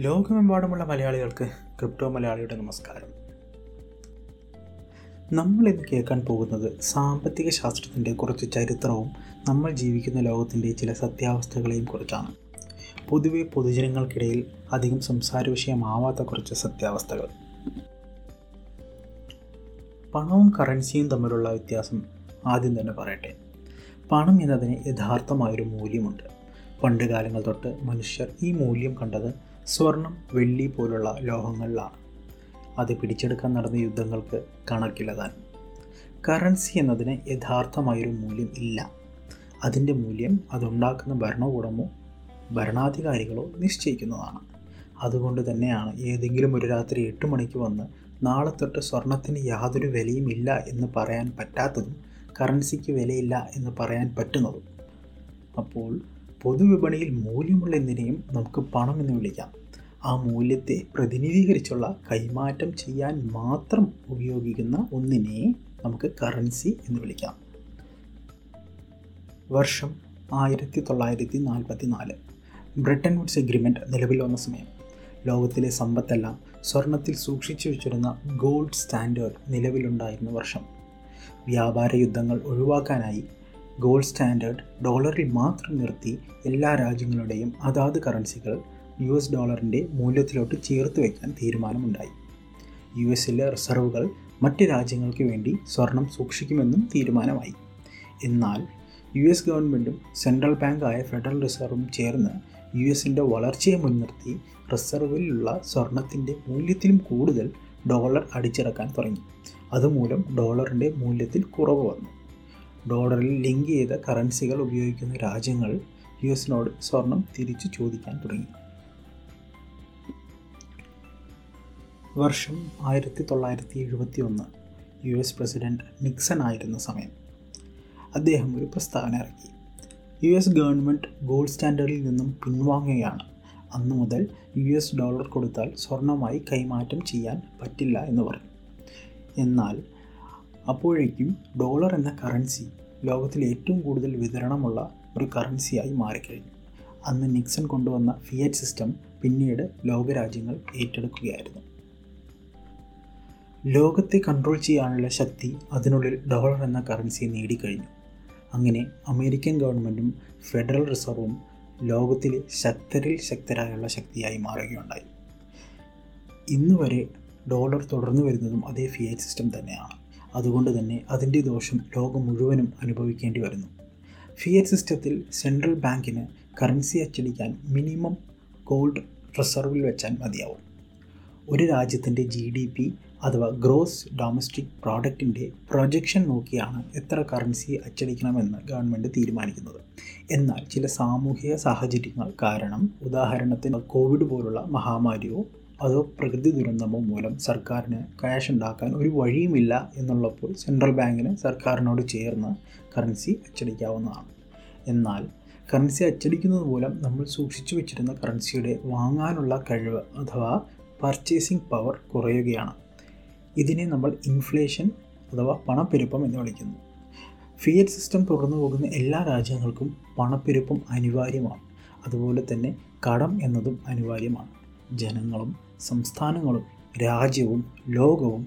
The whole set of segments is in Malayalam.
ലോകമെമ്പാടുമുള്ള മലയാളികൾക്ക് ക്രിപ്റ്റോ മലയാളിയുടെ നമസ്കാരം. നമ്മൾ ഇന്ന് കേൾക്കാൻ പോകുന്നത് സാമ്പത്തിക ശാസ്ത്രത്തിന്റെ കുറച്ച് ചരിത്രവും നമ്മൾ ജീവിക്കുന്ന ലോകത്തിന്റെ ചില സത്യാവസ്ഥകളെയും കുറിച്ചാണ്. പൊതുവെ പൊതുജനങ്ങൾക്കിടയിൽ അധികം സംസാര വിഷയമാവാത്ത കുറച്ച് സത്യാവസ്ഥകൾ. പണവും കറൻസിയും തമ്മിലുള്ള വ്യത്യാസം ആദ്യം തന്നെ പറയട്ടെ. പണം എന്നതിന് യഥാർത്ഥമായൊരു മൂല്യമുണ്ട്. പണ്ട് കാലങ്ങൾ തൊട്ട് മനുഷ്യർ ഈ മൂല്യം കണ്ടത് സ്വർണം വെള്ളി പോലുള്ള ലോഹങ്ങളിലാണ്. അത് പിടിച്ചെടുക്കാൻ നടന്ന യുദ്ധങ്ങൾക്ക് കണക്കിലതാൻ കറൻസി എന്നതിന് യഥാർത്ഥമായൊരു മൂല്യം ഇല്ല. അതിന്റെ മൂല്യം അതുണ്ടാക്കുന്ന ഭരണകൂടമോ ഭരണാധികാരികളോ നിശ്ചയിക്കുന്നതാണ്. അതുകൊണ്ട് തന്നെയാണ് ഏതെങ്കിലും ഒരു രാത്രി എട്ട് മണിക്ക് വന്ന് നാളെ തൊട്ട് സ്വർണത്തിന് യാതൊരു വിലയും ഇല്ല എന്ന് പറയാൻ പറ്റാത്തതും കറൻസിക്ക് വിലയില്ല എന്ന് പറയാൻ പറ്റുന്നതും. അപ്പോൾ പൊതുവിപണിയിൽ മൂല്യമുള്ള എന്തിനേയും നമുക്ക് പണം എന്ന് വിളിക്കാം. ആ മൂല്യത്തെ പ്രതിനിധീകരിച്ചുള്ള കൈമാറ്റം ചെയ്യാൻ മാത്രം ഉപയോഗിക്കുന്ന ഒന്നിനെ നമുക്ക് കറൻസി എന്ന് വിളിക്കാം. വർഷം ആയിരത്തി തൊള്ളായിരത്തി നാൽപ്പത്തി നാല് ബ്രിട്ടൻ വുഡ്സ് എഗ്രിമെന്റ് നിലവിൽ വന്ന സമയം. ലോകത്തിലെ സമ്പത്തെല്ലാം സ്വർണത്തിൽ സൂക്ഷിച്ചു വെച്ചിരുന്ന ഗോൾഡ് സ്റ്റാൻഡേർഡ് നിലവിലുണ്ടായിരുന്ന വർഷം. വ്യാപാര യുദ്ധങ്ങൾ ഒഴിവാക്കാനായി ഗോൾഡ് സ്റ്റാൻഡേർഡ് ഡോളറിൽ മാത്രം നിർത്തി എല്ലാ രാജ്യങ്ങളുടെയും അതാത് കറൻസികൾ യു എസ് ഡോളറിന്റെ മൂല്യത്തിലോട്ട് ചേർത്ത് വയ്ക്കാൻ തീരുമാനമുണ്ടായി. യു എസിലെ റിസർവുകൾ മറ്റ് രാജ്യങ്ങൾക്ക് വേണ്ടി സ്വർണം സൂക്ഷിക്കുമെന്നും തീരുമാനമായി. എന്നാൽ യു എസ് ഗവൺമെന്റും സെൻട്രൽ ബാങ്കായ ഫെഡറൽ റിസർവും ചേർന്ന് യു എസിന്റെ വളർച്ചയെ മുൻനിർത്തി റിസർവിലുള്ള സ്വർണത്തിന്റെ മൂല്യത്തിലും കൂടുതൽ ഡോളർ അടിച്ചിറക്കാൻ തുടങ്ങി. അതുമൂലം ഡോളറിന്റെ മൂല്യത്തിൽ കുറവ് വന്നു. ഡോളറിൽ ലിങ്ക് ചെയ്ത കറൻസികൾ ഉപയോഗിക്കുന്ന രാജ്യങ്ങൾ യു എസിനോട് സ്വർണം തിരിച്ചു ചോദിക്കാൻ തുടങ്ങി. വർഷം ആയിരത്തി തൊള്ളായിരത്തി എഴുപത്തി ഒന്ന് യു എസ് പ്രസിഡന്റ് നിക്സൺ ആയിരുന്ന സമയം. അദ്ദേഹം ഒരു പ്രസ്താവന ഇറക്കി. യു എസ് ഗവൺമെന്റ് ഗോൾഡ് സ്റ്റാൻഡേർഡിൽ നിന്നും പിൻവാങ്ങുകയാണ്. അന്നു മുതൽ യു എസ് ഡോളർ കൊടുത്താൽ സ്വർണമായി കൈമാറ്റം ചെയ്യാൻ പറ്റില്ല എന്ന് പറഞ്ഞു. എന്നാൽ അപ്പോഴേക്കും ഡോളർ എന്ന കറൻസി ലോകത്തിൽ ഏറ്റവും കൂടുതൽ വിതരണമുള്ള ഒരു കറൻസിയായി മാറിക്കഴിഞ്ഞു. അന്ന് നിക്സൺ കൊണ്ടുവന്ന ഫിയറ്റ് സിസ്റ്റം പിന്നീട് ലോകരാജ്യങ്ങൾ ഏറ്റെടുക്കുകയായിരുന്നു. ലോകത്തെ കൺട്രോൾ ചെയ്യാനുള്ള ശക്തി അതിനുള്ളിൽ ഡോളർ എന്ന കറൻസി നേടിക്കഴിഞ്ഞു. അങ്ങനെ അമേരിക്കൻ ഗവൺമെന്റും ഫെഡറൽ റിസർവും ലോകത്തിലെ ശക്തരിൽ ശക്തരായുള്ള ശക്തിയായി മാറുകയുണ്ടായി. ഇന്ന് വരെ ഡോളർ തുടർന്നു വരുന്നതും അതേ ഫിയറ്റ് സിസ്റ്റം തന്നെയാണ്. അതുകൊണ്ട് തന്നെ അതിന്റെ ദോഷം ലോകം മുഴുവനും അനുഭവിക്കേണ്ടി വരുന്നു. ഫിയറ്റ് സിസ്റ്റത്തിൽ സെൻട്രൽ ബാങ്കിന് കറൻസി അച്ചടിക്കാൻ മിനിമം ഗോൾഡ് റിസർവിൽ വെച്ചാൽ മതിയാവും. ഒരു രാജ്യത്തിന്റെ ജി ഡി പി അഥവാ ഗ്രോസ് ഡൊമസ്റ്റിക് പ്രോഡക്റ്റിന്റെ പ്രൊജക്ഷൻ നോക്കിയാണ് എത്ര കറൻസി അച്ചടിക്കണമെന്ന് ഗവൺമെന്റ് തീരുമാനിക്കുന്നത്. എന്നാൽ ചില സാമൂഹിക സാഹചര്യങ്ങൾ കാരണം ഉദാഹരണത്തിന് കോവിഡ് പോലുള്ള മഹാമാരിയോ അതോ പ്രകൃതി ദുരന്തമോ മൂലം സർക്കാരിന് ക്യാഷ് ഉണ്ടാക്കാൻ ഒരു വഴിയുമില്ല എന്നുള്ളപ്പോൾ സെൻട്രൽ ബാങ്കിന് സർക്കാരിനോട് ചേർന്ന് കറൻസി അച്ചടിക്കാവുന്നതാണ്. എന്നാൽ കറൻസി അച്ചടിക്കുന്നത് മൂലം നമ്മൾ സൂക്ഷിച്ചു വെച്ചിരുന്ന കറൻസിയുടെ വാങ്ങാനുള്ള കഴിവ് അഥവാ പർച്ചേസിംഗ് പവർ കുറയുകയാണ്. ഇതിനെ നമ്മൾ ഇൻഫ്ലേഷൻ അഥവാ പണപ്പെരുപ്പം എന്ന് വിളിക്കുന്നു. ഫിയറ്റ് സിസ്റ്റം തുടർന്നു പോകുന്ന എല്ലാ രാജ്യങ്ങൾക്കും പണപ്പെരുപ്പം അനിവാര്യമാണ്. അതുപോലെ തന്നെ കടം എന്നതും അനിവാര്യമാണ്. ജനങ്ങളും സംസ്ഥാനങ്ങളും രാജ്യവും ലോകവും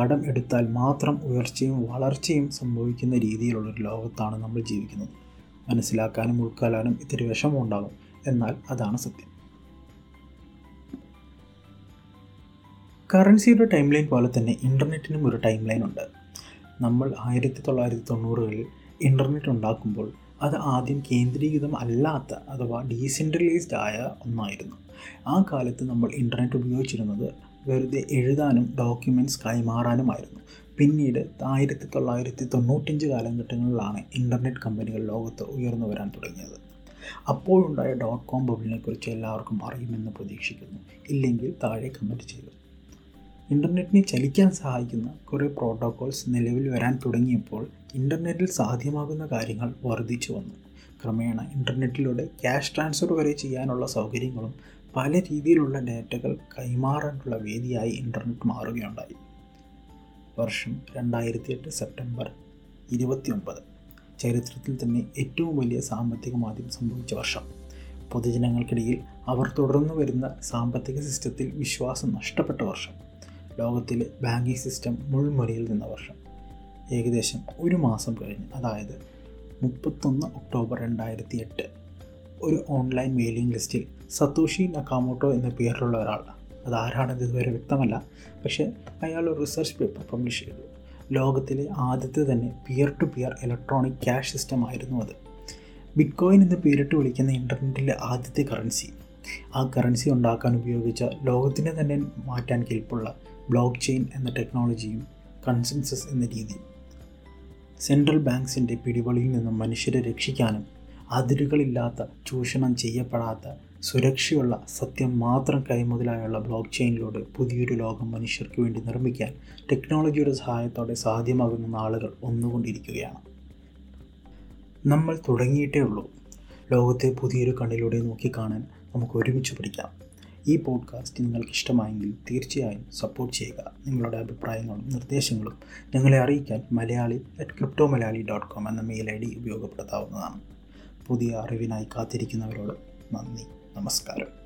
കടം എടുത്താൽ മാത്രം ഉയർച്ചയും വളർച്ചയും സംഭവിക്കുന്ന രീതിയിലുള്ള ഒരു ലോകത്താണ് നമ്മൾ ജീവിക്കുന്നത്. മനസ്സിലാക്കാനും ഉൾക്കൊള്ളാനും ഇത്തിരി വിഷമമുണ്ടാകും. എന്നാൽ അതാണ് സത്യം. കറൻസിയുടെ ടൈം ലൈൻ പോലെ തന്നെ ഇന്റർനെറ്റിനും ഒരു ടൈം ലൈൻ ഉണ്ട്. നമ്മൾ ആയിരത്തി തൊള്ളായിരത്തി തൊണ്ണൂറുകളിൽ ഇന്റർനെറ്റ് ഉണ്ടാക്കുമ്പോൾ അത് ആദ്യം കേന്ദ്രീകൃതം അല്ലാത്ത അഥവാ ഡീസെൻട്രലൈസ്ഡ് ആയ ഒന്നായിരുന്നു. ആ കാലത്ത് നമ്മൾ ഇന്റർനെറ്റ് ഉപയോഗിച്ചിരുന്നത് വെറുതെ എഴുതാനും ഡോക്യുമെന്റ്സ് കൈമാറാനുമായിരുന്നു. പിന്നീട് ആയിരത്തി തൊള്ളായിരത്തി തൊണ്ണൂറ്റഞ്ച് കാലഘട്ടങ്ങളിലാണ് ഇന്റർനെറ്റ് കമ്പനികൾ ലോകത്ത് ഉയർന്നു വരാൻ തുടങ്ങിയത്. അപ്പോഴുണ്ടായ ഡോട്ട് കോം ബബിളിനെക്കുറിച്ച് എല്ലാവർക്കും അറിയുമെന്ന് പ്രതീക്ഷിക്കുന്നു. ഇല്ലെങ്കിൽ താഴെ കമന്റ് ചെയ്യുക ഇന്റർനെറ്റിനെ ചലിക്കാൻ സഹായിക്കുന്ന കുറേ പ്രോട്ടോകോൾസ് നിലവിൽ വരാൻ തുടങ്ങിയപ്പോൾ ഇന്റർനെറ്റിൽ സാധ്യമാകുന്ന കാര്യങ്ങൾ വർദ്ധിച്ചു വന്നു. ക്രമേണ ഇന്റർനെറ്റിലൂടെ ക്യാഷ് ട്രാൻസ്ഫർ വരെ ചെയ്യാനുള്ള സൗകര്യങ്ങളും പല രീതിയിലുള്ള ഡാറ്റകൾ കൈമാറാനുള്ള വേദിയായി ഇന്റർനെറ്റ് മാറുകയുണ്ടായി. വർഷം രണ്ടായിരത്തി എട്ട് സെപ്റ്റംബർ ഇരുപത്തി ഒമ്പത് ചരിത്രത്തിൽ തന്നെ ഏറ്റവും വലിയ സാമ്പത്തിക മാന്ദ്യം സംഭവിച്ച വർഷം. പൊതുജനങ്ങൾക്കിടയിൽ അവർ തുടർന്നു വരുന്ന സാമ്പത്തിക സിസ്റ്റത്തിൽ വിശ്വാസം നഷ്ടപ്പെട്ട വർഷം. ലോകത്തിലെ ബാങ്കിങ് സിസ്റ്റം മുൾമുനയിൽ നിന്ന വർഷം. ഏകദേശം ഒരു മാസം കഴിഞ്ഞ് അതായത് മുപ്പത്തൊന്ന് ഒക്ടോബർ രണ്ടായിരത്തി എട്ട് ഒരു ഓൺലൈൻ മെയിലിംഗ് ലിസ്റ്റിൽ സതോഷി നക്കാമോട്ടോ എന്ന പേരിലുള്ള ഒരാൾ. അത് ആരാണെന്ന് ഇതുവരെ വ്യക്തമല്ല പക്ഷേ അയാൾ ഒരു റിസർച്ച് പേപ്പർ പബ്ലിഷ് ചെയ്തു. ലോകത്തിലെ ആദ്യത്തെ തന്നെ peer to peer electronic cash system ആയിരുന്നു അത്. ബിറ്റ്കോയിൻ എന്ന് പേരിട്ട് വിളിക്കുന്ന ഇന്റർനെറ്റിലെ ആദ്യത്തെ കറൻസി ആ കറൻസി ഉണ്ടാക്കാൻ ഉപയോഗിച്ച ലോകത്തിനെ തന്നെ മാറ്റാൻ കെൽപ്പുള്ള ബ്ലോക്ക് ചെയിൻ എന്ന ടെക്നോളജിയും കൺസെൻസസ് എന്ന രീതിയും സെൻട്രൽ ബാങ്ക്സിന്റെ പിടിവളിയിൽ നിന്നും മനുഷ്യരെ രക്ഷിക്കാനും അതിരുകളില്ലാത്ത ചൂഷണം ചെയ്യപ്പെടാത്ത സുരക്ഷയുള്ള സത്യം മാത്രം കൈമുതലായുള്ള ബ്ലോക്ക് ചെയിനിലൂടെ പുതിയൊരു ലോകം മനുഷ്യർക്ക് വേണ്ടി നിർമ്മിക്കാൻ ടെക്നോളജിയുടെ സഹായത്തോടെ സാധ്യമാകുന്ന ആളുകൾ ഒന്നുകൊണ്ടിരിക്കുകയാണ്. നമ്മൾ തുടങ്ങിയിട്ടേ ഉള്ളൂ. ലോകത്തെ പുതിയൊരു കണ്ണിലൂടെ നോക്കിക്കാണാൻ നമുക്ക് ഒരുമിച്ച് പഠിക്കാം. ഈ പോഡ്കാസ്റ്റ് നിങ്ങൾക്ക് ഇഷ്ടമായെങ്കിൽ തീർച്ചയായും സപ്പോർട്ട് ചെയ്യുക. നിങ്ങളുടെ അഭിപ്രായങ്ങളും നിർദ്ദേശങ്ങളും ഞങ്ങളെ അറിയിക്കാൻ Malayali at crypto Malayali dot com എന്ന മെയിൽ ഐ ഡി ഉപയോഗപ്പെടുത്താവുന്നതാണ്. പുതിയ അറിവിനായി കാത്തിരിക്കുന്നവരോട് നന്ദി. നമസ്കാരം.